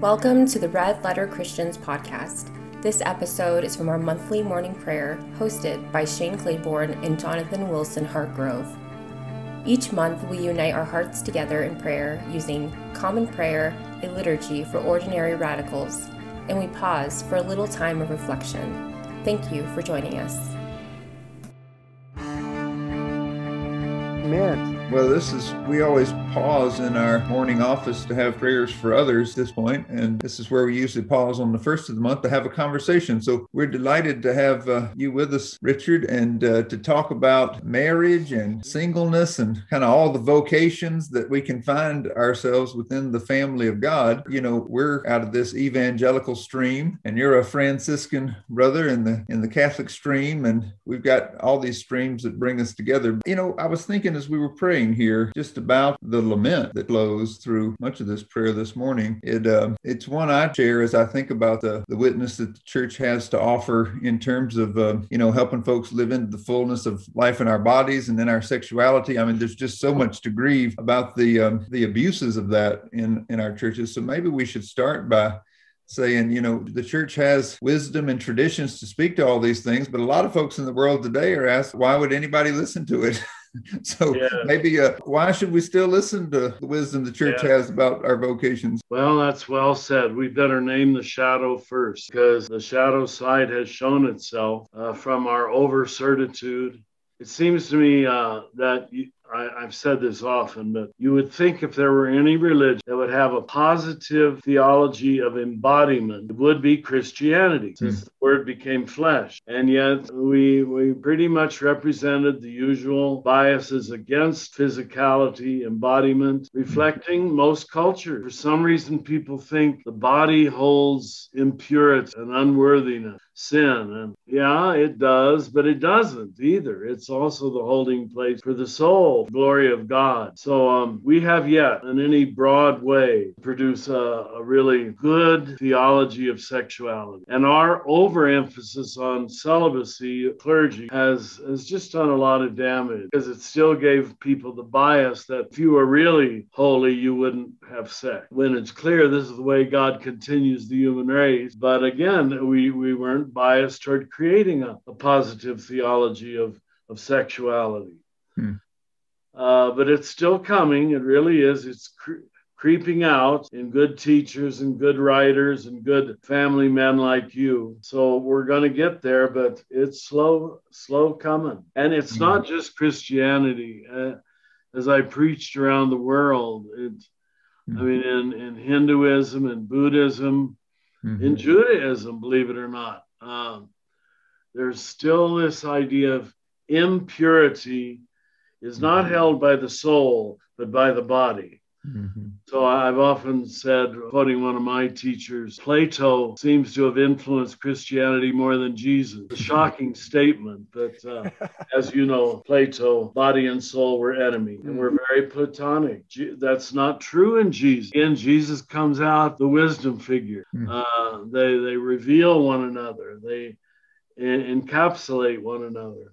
Welcome to the Red Letter Christians podcast. This episode is from our monthly morning prayer hosted by Shane Claiborne and Jonathan Wilson Hartgrove. Each month, we unite our hearts together in prayer using common prayer, a liturgy for ordinary radicals, and we pause for a little time of reflection. Thank you for joining us. Amen. Well, this is, we always pause in our morning office to have prayers for others this point, And this is where we usually pause on the first of the month to have a conversation. So we're delighted to have uh, you with us, Richard, and uh, to talk about marriage and singleness and kind of all the vocations that we can find ourselves within the family of God. You know, we're out of this evangelical stream, and you're a Franciscan brother in the in the Catholic stream, and we've got all these streams that bring us together. You know, I was thinking as we were praying praying here just about the lament that flows through much of this prayer this morning. It uh, it's one I share as I think about the, the witness that the church has to offer in terms of uh, you know helping folks live into the fullness of life in our bodies and in our sexuality. I mean, there's just so much to grieve about the um, the abuses of that in in our churches. So maybe we should start by saying, you know, the church has wisdom and traditions to speak to all these things, but a lot of folks in the world today are asked, why would anybody listen to it? so yeah. maybe uh, why should we still listen to the wisdom the church yeah. has about our vocations? Well, that's well said. We better name the shadow first because the shadow side has shown itself uh, from our over certitude. It seems to me uh, that you, I, have said this often, but you would think if there were any religion that would have a positive theology of embodiment, it would be Christianity, since mm. the word became flesh. And yet we we pretty much represented the usual biases against physicality, embodiment, reflecting most cultures. For some reason, people think the body holds impurity and unworthiness sin. And yeah, it does, but it doesn't either. It's also the holding place for the soul, glory of God. So um, we have yet, in any broad way, produce a, a really good theology of sexuality. And our overemphasis on celibacy, clergy, has, has just done a lot of damage because it still gave people the bias that if you were really holy, you wouldn't have sex. When it's clear this is the way God continues the human race. But again, we, we weren't biased toward creating a, a positive theology of, of sexuality. Hmm. Uh, but it's still coming. It really is. It's cre- creeping out in good teachers and good writers and good family men like you. So we're going to get there, but it's slow, slow coming. And it's hmm not just Christianity. Uh, as I preached around the world, it, I hmm. mean, in, in Hinduism and Buddhism, mm-hmm. in Judaism, believe it or not, um, there's still this idea of impurity is not mm-hmm. held by the soul, but by the body. Mm-hmm. So I've often said, quoting one of my teachers, Plato seems to have influenced Christianity more than Jesus. A shocking statement, but uh, as you know, Plato, body and soul were enemies, and we're very Platonic. That's not true in Jesus. In Jesus comes out the wisdom figure. Mm-hmm. Uh, they they reveal one another. They encapsulate one another.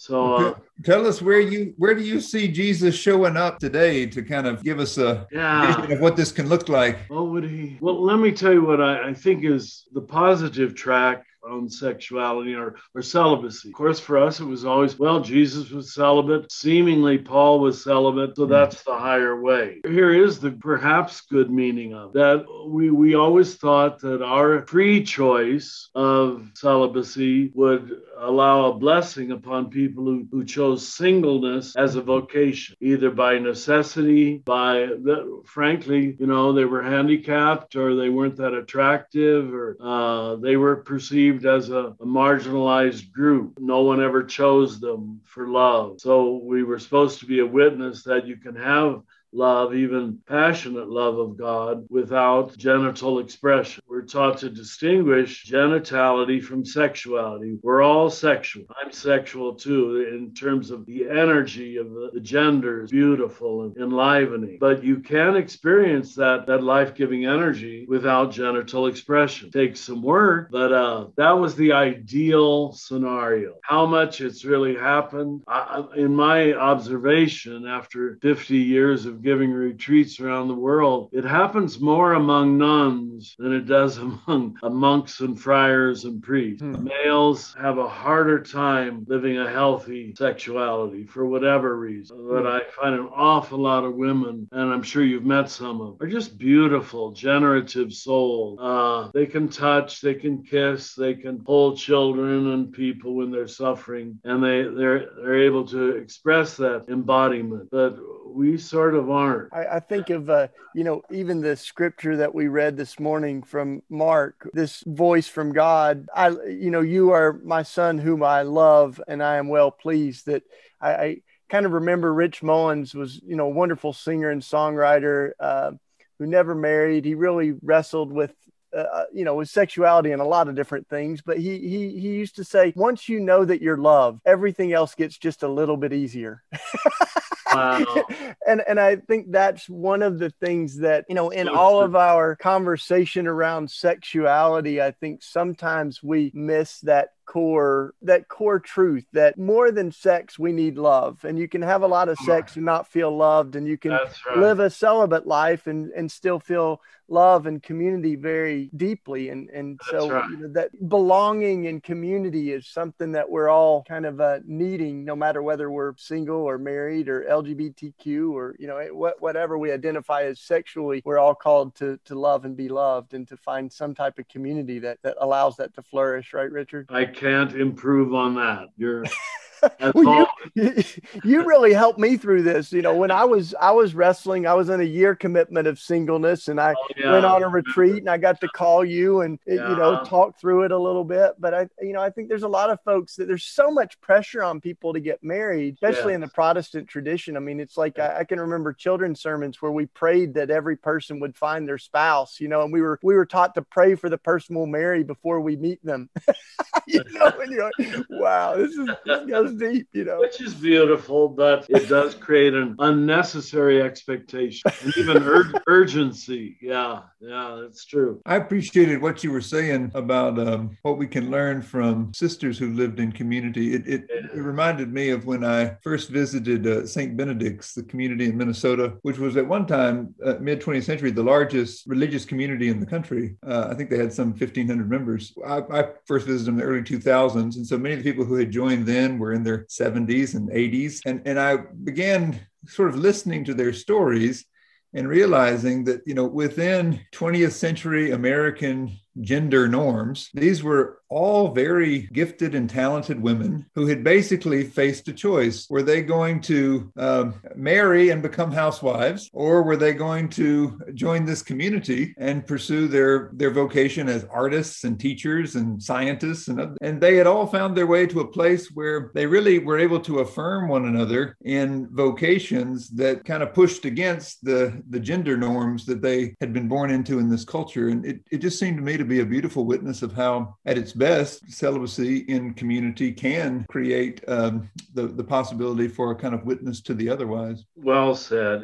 So uh, tell us where you where do you see Jesus showing up today to kind of give us a yeah. vision of what this can look like? What would he? Well, let me tell you what I, I think is the positive track on sexuality or, or celibacy. Of course, for us, it was always, well, Jesus was celibate. Seemingly, Paul was celibate. So hmm. that's the higher way. Here is the perhaps good meaning of that. We, we always thought that our free choice of celibacy would allow a blessing upon people who, who chose singleness as a vocation, either by necessity, by the, frankly, you know, they were handicapped or they weren't that attractive or uh, they were perceived as a, a marginalized group. No one ever chose them for love. So we were supposed to be a witness that you can have love, even passionate love of God, without genital expression. We're taught to distinguish genitality from sexuality. We're all sexual. I'm sexual too, in terms of the energy of the, the genders, beautiful and enlivening. But you can experience that, that life giving energy without genital expression. Takes some work, but uh, that was the ideal scenario. How much it's really happened, I, in my observation, after 50 years of of giving retreats around the world, it happens more among nuns than it does among monks and friars and priests. Hmm. Males have a harder time living a healthy sexuality for whatever reason. But I find an awful lot of women, and I'm sure you've met some of them, are just beautiful, generative souls. Uh, they can touch, they can kiss, they can hold children and people when they're suffering, and they they're they're able to express that embodiment. But we sort of I, I think of, uh, you know, even the scripture that we read this morning from Mark, this voice from God. I, you know, you are my son whom I love, and I am well pleased. That I, I kind of remember Rich Mullins was, you know, a wonderful singer and songwriter uh, who never married. He really wrestled with uh, uh, you know, with sexuality and a lot of different things. But he he he used to say, once you know that you're loved, everything else gets just a little bit easier. Wow. and and I think that's one of the things that you know in all of our conversation around sexuality, I think sometimes we miss that core that core truth that more than sex we need love. And you can have a lot of sex and not feel loved and you can right. live a celibate life and and still feel love and community very deeply. And and That's so right. you know, that belonging and community is something that we're all kind of uh, needing no matter whether we're single or married or lgbtq or you know whatever we identify as sexually we're all called to to love and be loved and to find some type of community that that allows that to flourish. Right richard? I can't improve on that. You're well, you, you really helped me through this. You know, when I was I was wrestling, I was in a year commitment of singleness, and I oh, yeah. went on a retreat, and I got to call you and yeah. you know talk through it a little bit. But I, you know, I think there's a lot of folks that there's so much pressure on people to get married, especially yes. in the Protestant tradition. I mean, it's like I, I can remember children's sermons where we prayed that every person would find their spouse. You know, and we were we were taught to pray for the person we'll marry before we meet them. you know, and you're like, wow, this is this goes deep, you know. Which is beautiful, but it does create an unnecessary expectation and even ur- urgency. Yeah, yeah, that's true. I appreciated what you were saying about um, what we can learn from sisters who lived in community. It, it, yeah. it reminded me of when I first visited uh, St. Benedict's, the community in Minnesota, which was at one time, uh, mid 20th century, the largest religious community in the country. Uh, I think they had some 1,500 members. I, I first visited them in the early 2000s. And so many of the people who had joined then were in in their 70s and 80s. And, and I began sort of listening to their stories and realizing that, you know, within 20th century American gender norms. These were all very gifted and talented women who had basically faced a choice. Were they going to um, marry and become housewives, or were they going to join this community and pursue their, their vocation as artists and teachers and scientists? And, and they had all found their way to a place where they really were able to affirm one another in vocations that kind of pushed against the, the gender norms that they had been born into in this culture. And it, it just seemed to me to be a beautiful witness of how, at its best, celibacy in community can create um, the, the possibility for a kind of witness to the otherwise. Well said.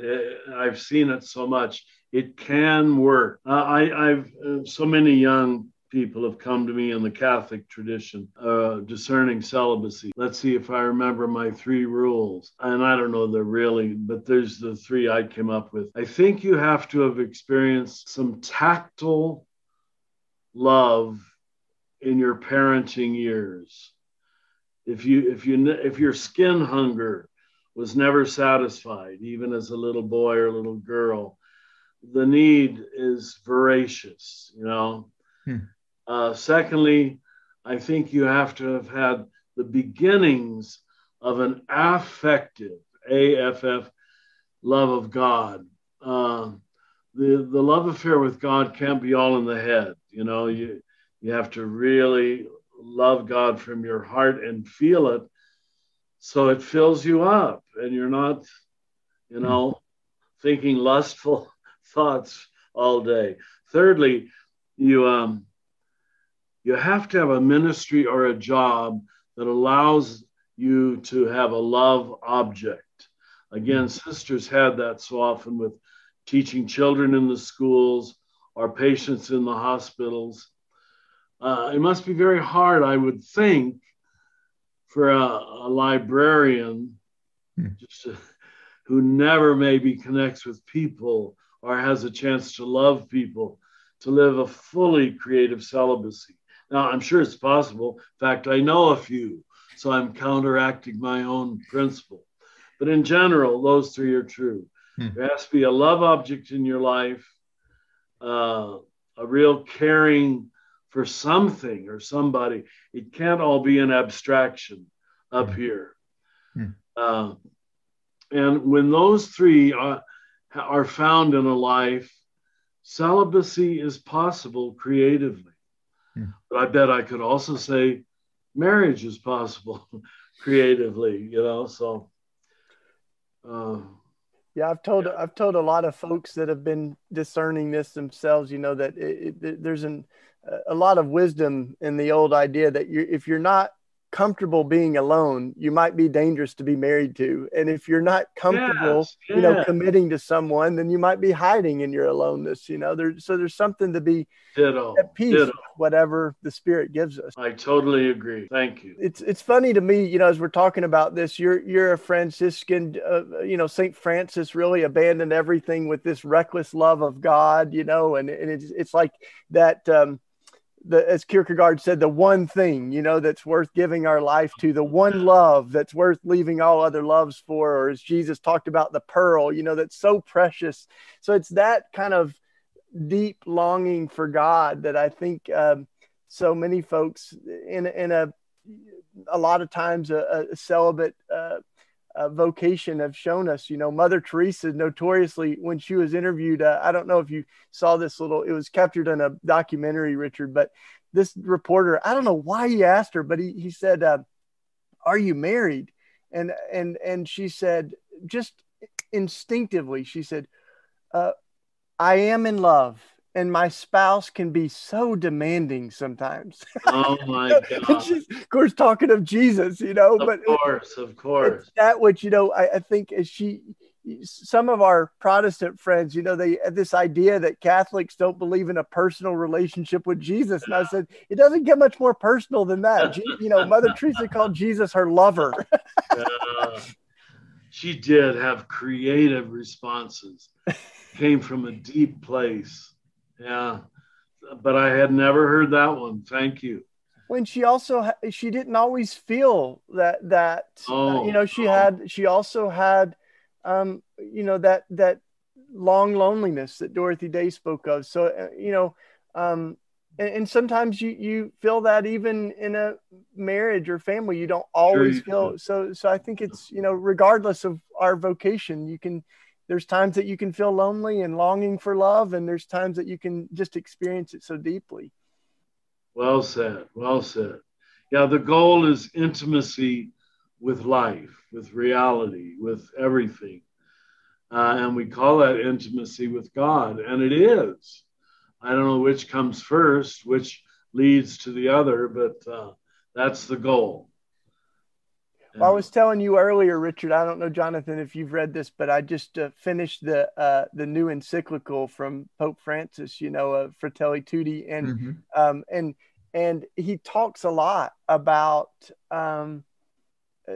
I've seen it so much. It can work. Uh, I, I've uh, so many young people have come to me in the Catholic tradition, uh, discerning celibacy. Let's see if I remember my three rules. And I don't know they're really, but there's the three I came up with. I think you have to have experienced some tactile love in your parenting years. If you if you if your skin hunger was never satisfied even as a little boy or a little girl the need is voracious you know? Hmm. uh, secondly i think you have to have had the beginnings of an affective aff love of god. Uh, the the love affair with god can't be all in the head you know, you you have to really love God from your heart and feel it so it fills you up and you're not, you know, thinking lustful thoughts all day. Thirdly, you um you have to have a ministry or a job that allows you to have a love object. Again, sisters had that so often with teaching children in the schools, or patients in the hospitals. Uh, it must be very hard, I would think, for a, a librarian hmm. just who never maybe connects with people or has a chance to love people to live a fully creative celibacy. Now, I'm sure it's possible. In fact, I know a few, so I'm counteracting my own principle. But in general, those three are true. Hmm. There has to be a love object in your life, uh, a real caring for something or somebody. It can't all be an abstraction up hmm. here. Hmm. Uh, and when those three are, are found in a life, celibacy is possible creatively. Hmm. But I bet I could also say marriage is possible creatively, you know, so. Uh, yeah, I've told I've told a lot of folks that have been discerning this themselves. You know that it, it, there's an, a lot of wisdom in the old idea that you if you're not comfortable being alone, you might be dangerous to be married to. And if you're not comfortable, yes, you know, committing to someone, then you might be hiding in your aloneness. You know, there's so there's something to be Ditto. at peace, Ditto. whatever the Spirit gives us. I totally agree. Thank you. It's it's funny to me, you know, as we're talking about this, you're you're a Franciscan, uh, you know, Saint Francis really abandoned everything with this reckless love of God, you know, and and it's it's like that. Um, the as Kierkegaard said, the one thing, you know, that's worth giving our life to, the one love that's worth leaving all other loves for, or as Jesus talked about the pearl, you know, that's so precious. So it's that kind of deep longing for God that I think um, so many folks in in a a lot of times a, a celibate uh, uh, vocation have shown us. You know, Mother Teresa notoriously, when she was interviewed, uh, I don't know if you saw this little, it was captured in a documentary, Richard, but this reporter, I don't know why he asked her, but he, he said, uh, Are you married? And, and, and she said, just instinctively, she said, uh, I am in love and my spouse can be so demanding sometimes. Oh my god! She's, of course, talking of Jesus, you know. Of but course, it, of course. That which you know, I, I think as she, some of our Protestant friends, you know, they have this idea that Catholics don't believe in a personal relationship with Jesus, and I said it doesn't get much more personal than that. you know, Mother Teresa called Jesus her lover. uh, she did have creative responses. Came from a deep place yeah, but I had never heard that one. Thank you. When she also she didn't always feel that that oh, uh, you know she oh. had she also had um you know that that long loneliness that Dorothy Day spoke of. So uh, you know um and, and, sometimes you you feel that even in a marriage or family you don't always sure feel so so I think it's you know regardless of our vocation you can there's times that you can feel lonely and longing for love and there's times that you can just experience it so deeply. Well said well said. Yeah the goal is intimacy with life with reality with everything. Uh, and we call that intimacy with god and it is. I don't know which comes first which leads to the other but uh, that's the goal well, I was telling you earlier, Richard. I don't know, Jonathan, if you've read this, but I just uh, finished the uh, the new encyclical from Pope Francis. You know, uh, Fratelli Tutti, and mm-hmm. um, and and he talks a lot about um,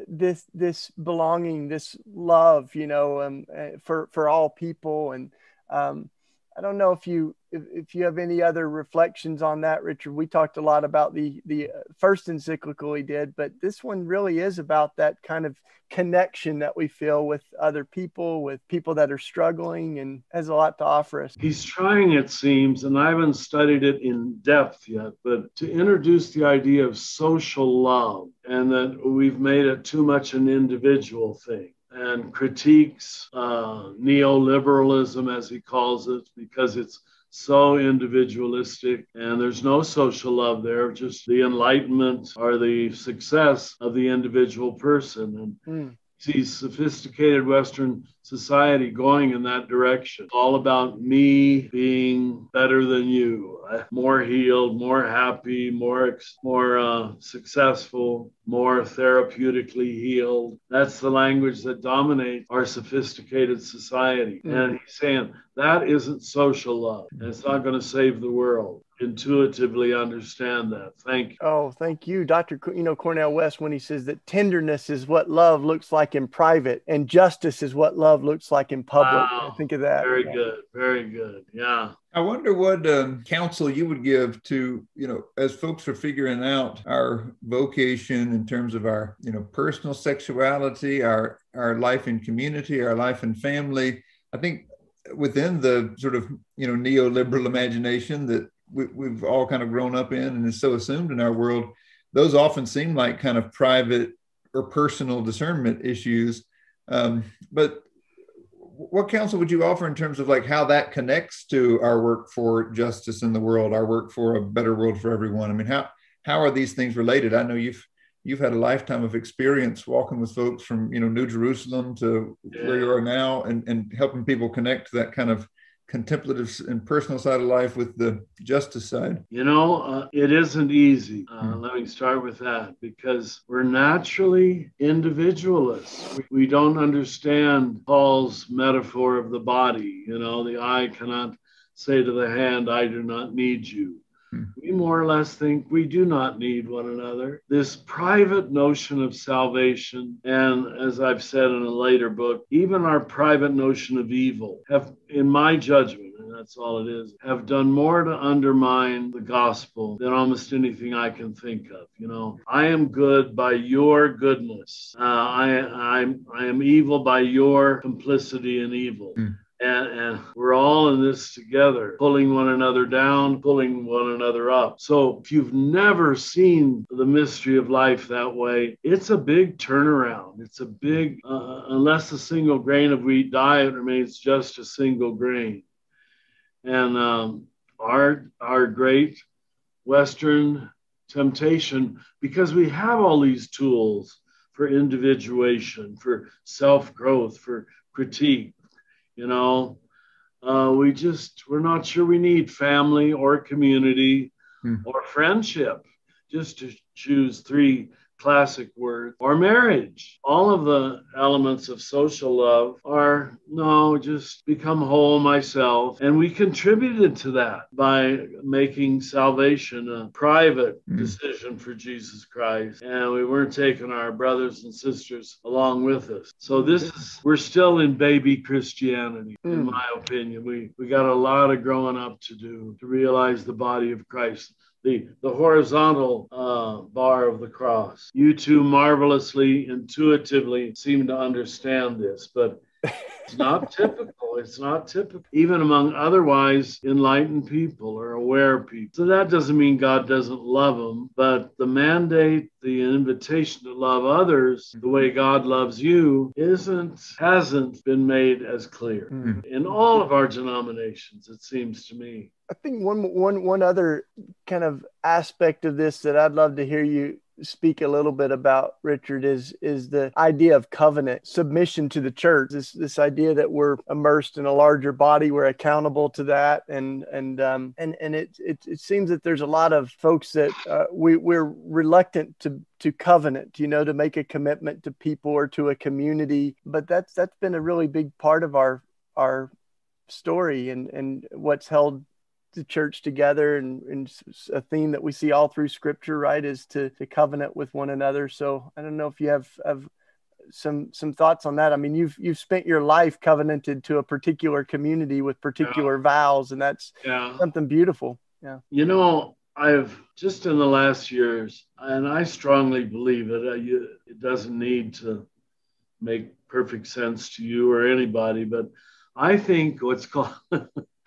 this this belonging, this love. You know, um, uh, for for all people, and um, I don't know if you if, if you have any other reflections on that, Richard. We talked a lot about the the uh, first encyclical he did, but this one really is about that kind of connection that we feel with other people, with people that are struggling, and has a lot to offer us. He's trying, it seems, and I haven't studied it in depth yet, but to introduce the idea of social love, and that we've made it too much an individual thing and critiques uh, neoliberalism, as he calls it, because it's so individualistic and there's no social love there, just the enlightenment or the success of the individual person. And mm sees sophisticated Western society going in that direction. All about me being better than you, more healed, more happy, more more uh, successful, more therapeutically healed. That's the language that dominates our sophisticated society. Mm. And he's saying that isn't social love, and it's not going to save the world. Intuitively understand that. Thank you. Oh, thank you, Dr. You know, Cornel West, when he says that tenderness is what love looks like in private and justice is what love looks like in public. Wow. Think of that. Very yeah. good. Very good. Yeah. I wonder what um, counsel you would give to, you know, as folks are figuring out our vocation in terms of our, you know, personal sexuality, our our life in community, our life in family. I think within the sort of, you know, neoliberal imagination that we, we've all kind of grown up in and is so assumed in our world, those often seem like kind of private or personal discernment issues. Um, but what counsel would you offer in terms of like how that connects to our work for justice in the world, our work for a better world for everyone? I mean, how how are these things related? I know you've you've had a lifetime of experience walking with folks from you know New Jerusalem to yeah. where you are now, and and helping people connect to that kind of contemplative and personal side of life with the justice side? You know, uh, it isn't easy. Uh, mm. Let me start with that because we're naturally individualists. We, we don't understand Paul's metaphor of the body. You know, the eye cannot say to the hand, I do not need you. Hmm. We more or less think we do not need one another. This private notion of salvation, and as I've said in a later book, even our private notion of evil have, in my judgment, and that's all it is, have done more to undermine the gospel than almost anything I can think of. You know, I am good by your goodness. Uh, I, I'm, I am evil by your complicity in evil. Mm and, and we're all in this together, pulling one another down, pulling one another up. So if you've never seen the mystery of life that way, it's a big turnaround. It's a big, uh, unless a single grain of wheat die, it remains just a single grain. And um, our our great Western temptation, because we have all these tools for individuation, for self growth, for critique you know, uh, we just, we're not sure we need family or community hmm. or friendship, just to choose three classic word, or marriage. All of the elements of social love are no, just become whole myself. And we contributed to that by making salvation a private mm. decision for Jesus Christ. And we weren't taking our brothers and sisters along with us. So this is, we're still in baby Christianity, mm. in my opinion. We, we got a lot of growing up to do to realize the body of Christ the, the horizontal uh, bar of the cross. You two marvelously, intuitively seem to understand this, but it's not typical. It's not typical, even among otherwise enlightened people or aware people. So that doesn't mean God doesn't love them, but the mandate, the invitation to love others the way God loves you isn't, hasn't been made as clear mm. in all of our denominations, it seems to me. I think one one one other kind of aspect of this that I'd love to hear you speak a little bit about richard is is the idea of covenant submission to the church. This this idea that we're immersed in a larger body we're accountable to that. And and um and and it it, it seems that there's a lot of folks that uh, we we're reluctant to to covenant you know to make a commitment to people or to a community. But that's that's been a really big part of our our story and and what's held the church together and, and, a theme that we see all through scripture right is to, to covenant with one another so i don't know if you have, have some some thoughts on that i mean you've you've spent your life covenanted to a particular community with particular yeah. vows and that's yeah. something beautiful yeah you know i've just in the last years and i strongly believe it uh, it doesn't need to make perfect sense to you or anybody but i think what's called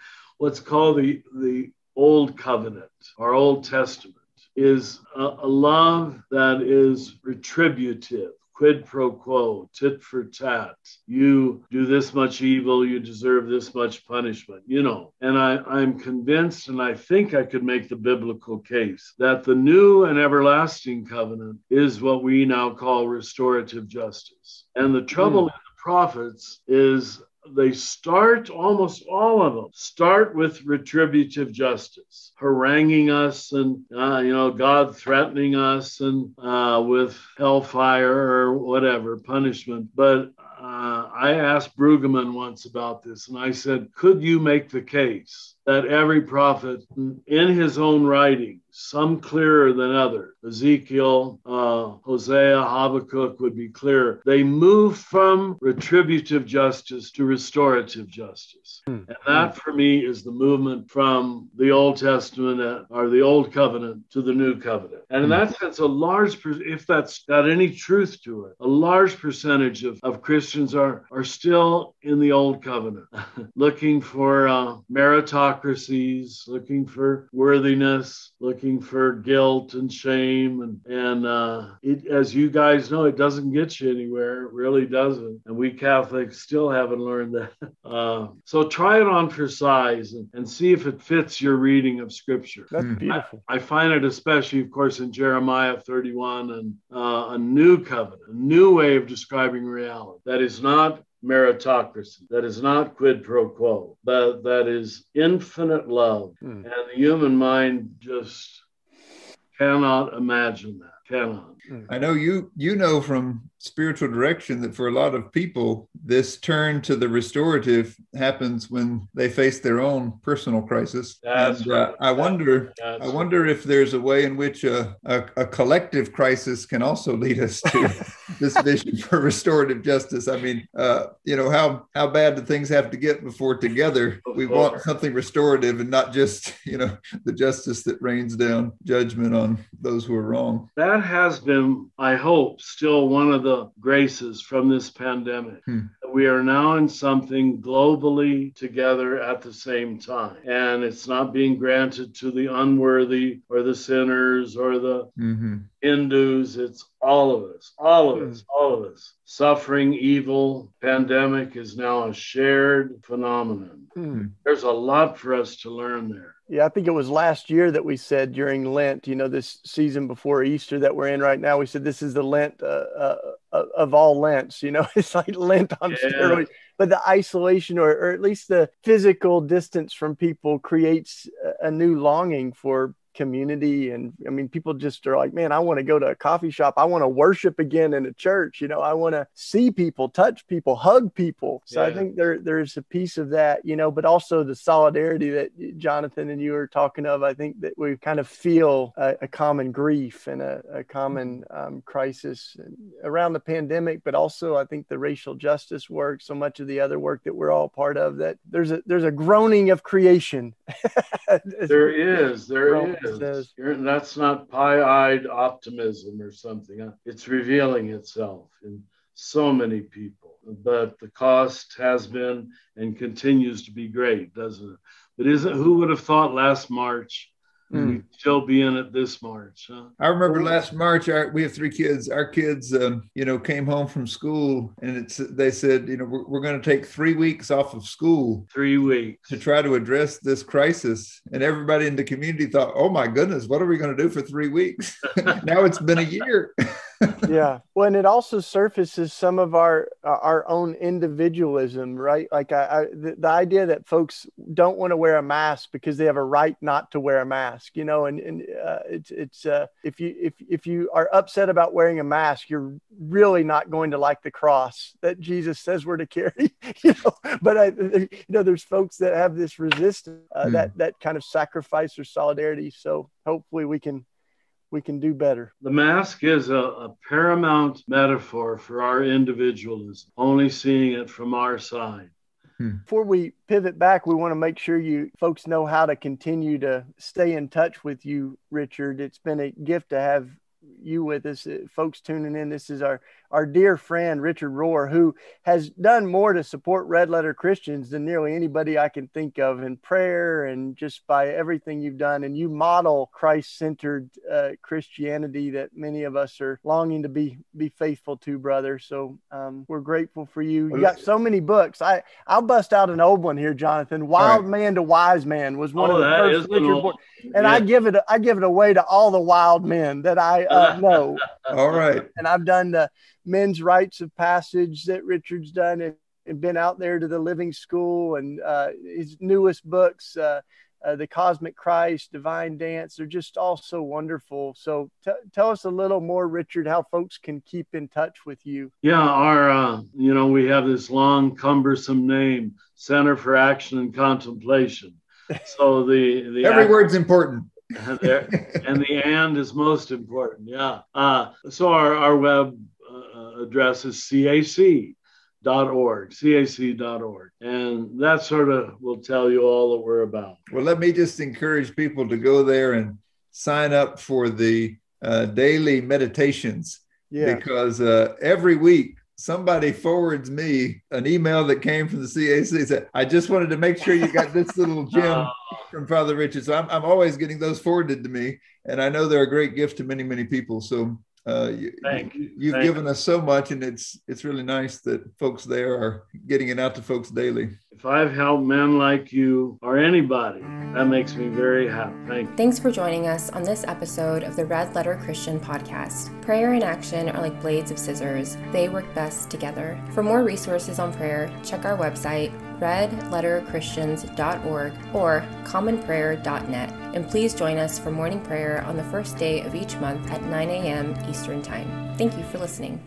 what's called the, the Old Covenant, our Old Testament, is a, a love that is retributive quid pro quo, tit for tat. You do this much evil, you deserve this much punishment, you know. And I, I'm convinced, and I think I could make the biblical case, that the new and everlasting covenant is what we now call restorative justice. And the trouble mm. in the prophets is they start almost all of them start with retributive justice haranguing us and uh, you know god threatening us and uh, with hellfire or whatever punishment. But uh, I asked Brueggemann once about this, and I said, Could you make the case that every prophet in his own writing, some clearer than other, Ezekiel, uh, Hosea, Habakkuk would be clear, they move from retributive justice to restorative justice. Mm. And that for me is the movement from the Old Testament uh, or the Old Covenant to the New Covenant. And in mm. that sense, a large, if that's got any truth to it, a large percentage of, of Christians are, are still in the Old Covenant, looking for uh, meritocracies, looking for worthiness, looking for guilt and shame. And, and uh, it, as you guys know, it doesn't get you anywhere. It really doesn't. And we Catholics still haven't learned that. Uh, so try it on for size and, and see if it fits your reading of Scripture. That's hmm. beautiful. I, I find it especially, of course, in Jeremiah 31 and uh, a new covenant, a new way of describing reality that is not meritocracy, that is not quid pro quo, but that is infinite love. Mm. And the human mind just cannot imagine that. Cannot. Hmm. I know you you know from spiritual direction that for a lot of people, this turn to the restorative happens when they face their own personal crisis. That's and, uh. I wonder, That's I wonder if there's a way in which a, a, a collective crisis can also lead us to this vision for restorative justice. I mean, uh, you know, how how bad do things have to get before together we want something restorative and not just you know the justice that rains down judgment on those who are wrong. That has been, I hope, still one of the graces from this pandemic. Hmm. We are now in something globally together at the same time. And it's not being granted to the unworthy or the sinners or the mm-hmm. Hindus. It's all of us, all of us, hmm. all of us. Suffering, evil, pandemic is now a shared phenomenon. Hmm. There's a lot for us to learn there. Yeah, I think it was last year that we said during Lent, you know, this season before Easter that we're in right now, we said this is the Lent uh, uh, of all Lents. You know, it's like Lent on yeah. steroids. But the isolation, or, or at least the physical distance from people, creates a new longing for community and i mean people just are like man i want to go to a coffee shop. I want to worship again in a church you know i want to see people touch people hug people. So yeah. i think there there's a piece of that you know but also the solidarity that jonathan and you are talking of i think that we kind of feel a, a common grief and a, a common um, crisis around the pandemic but also i think the racial justice work so much of the other work that we're all part of that there's a there's a groaning of creation. There is there is that's not pie-eyed optimism or something. Uh, it's revealing itself in so many people. But the cost has been and continues to be great, doesn't it? But isn't who would have thought last March Mm. We'd still be in it this March. Huh? I remember last March, our, we have three kids. Our kids, um, you know, came home from school and it's they said, you know, we're, we're going to take three weeks off of school. Three weeks. To try to address this crisis. And everybody in the community thought, oh my goodness, what are we going to do for three weeks? now it's been a year. yeah. Well and it also surfaces some of our our own individualism right? Like I, I the, the, idea that folks don't want to wear a mask because they have a right not to wear a mask you know? And, and uh, it's it's uh, if you if if you are upset about wearing a mask you're really not going to like the cross that jesus says we're to carry you know? But I, you know there's folks that have this resistance uh, mm. that that kind of sacrifice or solidarity. So hopefully we can we can do better. The mask is a, a, paramount metaphor for our individualism, only seeing it from our side. Hmm. Before we pivot back, we want to make sure you folks know how to continue to stay in touch with you, Richard. It's been a gift to have you with us, uh, folks tuning in. This is our our dear friend Richard Rohr, who has done more to support Red Letter Christians than nearly anybody I can think of in prayer and just by everything you've done. And you model Christ-centered uh, Christianity that many of us are longing to be be faithful to, brother. So um, we're grateful for you. You got so many books. I I'll bust out an old one here, Jonathan. Wild right. Man to Wise Man was one oh, of the first Richard books, and yeah. I give it I give it away to all the wild men that I uh, know. all right, and I've done the men's rites of passage that Richard's done and, and been out there to the living school and uh, his newest books, uh, uh, the Cosmic Christ, Divine Dance. They're just all so wonderful. So t- tell us a little more, Richard, how folks can keep in touch with you. Yeah, our, uh, you know, we have this long, cumbersome name, Center for Action and Contemplation. So the, the every act- word's important. and the and is most important. Yeah. Uh, so our, our web address is CAC cac.org, cac.org. And that sort of will tell you all that we're about. Well, let me just encourage people to go there and sign up for the uh, daily meditations yeah. because uh, every week somebody forwards me an email that came from the CAC said, I just wanted to make sure you got this little gem from Father Richard. So I'm, I'm always getting those forwarded to me. And I know they're a great gift to many, many people. So uh, you, Thank you. have given us so much, and it's it's really nice that folks there are getting it out to folks daily. If I've helped men like you or anybody, that makes me very happy. Thank you. Thanks for joining us on this episode of the Red Letter Christian podcast. Prayer and action are like blades of scissors; they work best together. For more resources on prayer, check our website redletterchristians.org or commonprayer.net. And please join us for morning prayer on the first day of each month at 9 a.m. Eastern Time. Thank you for listening.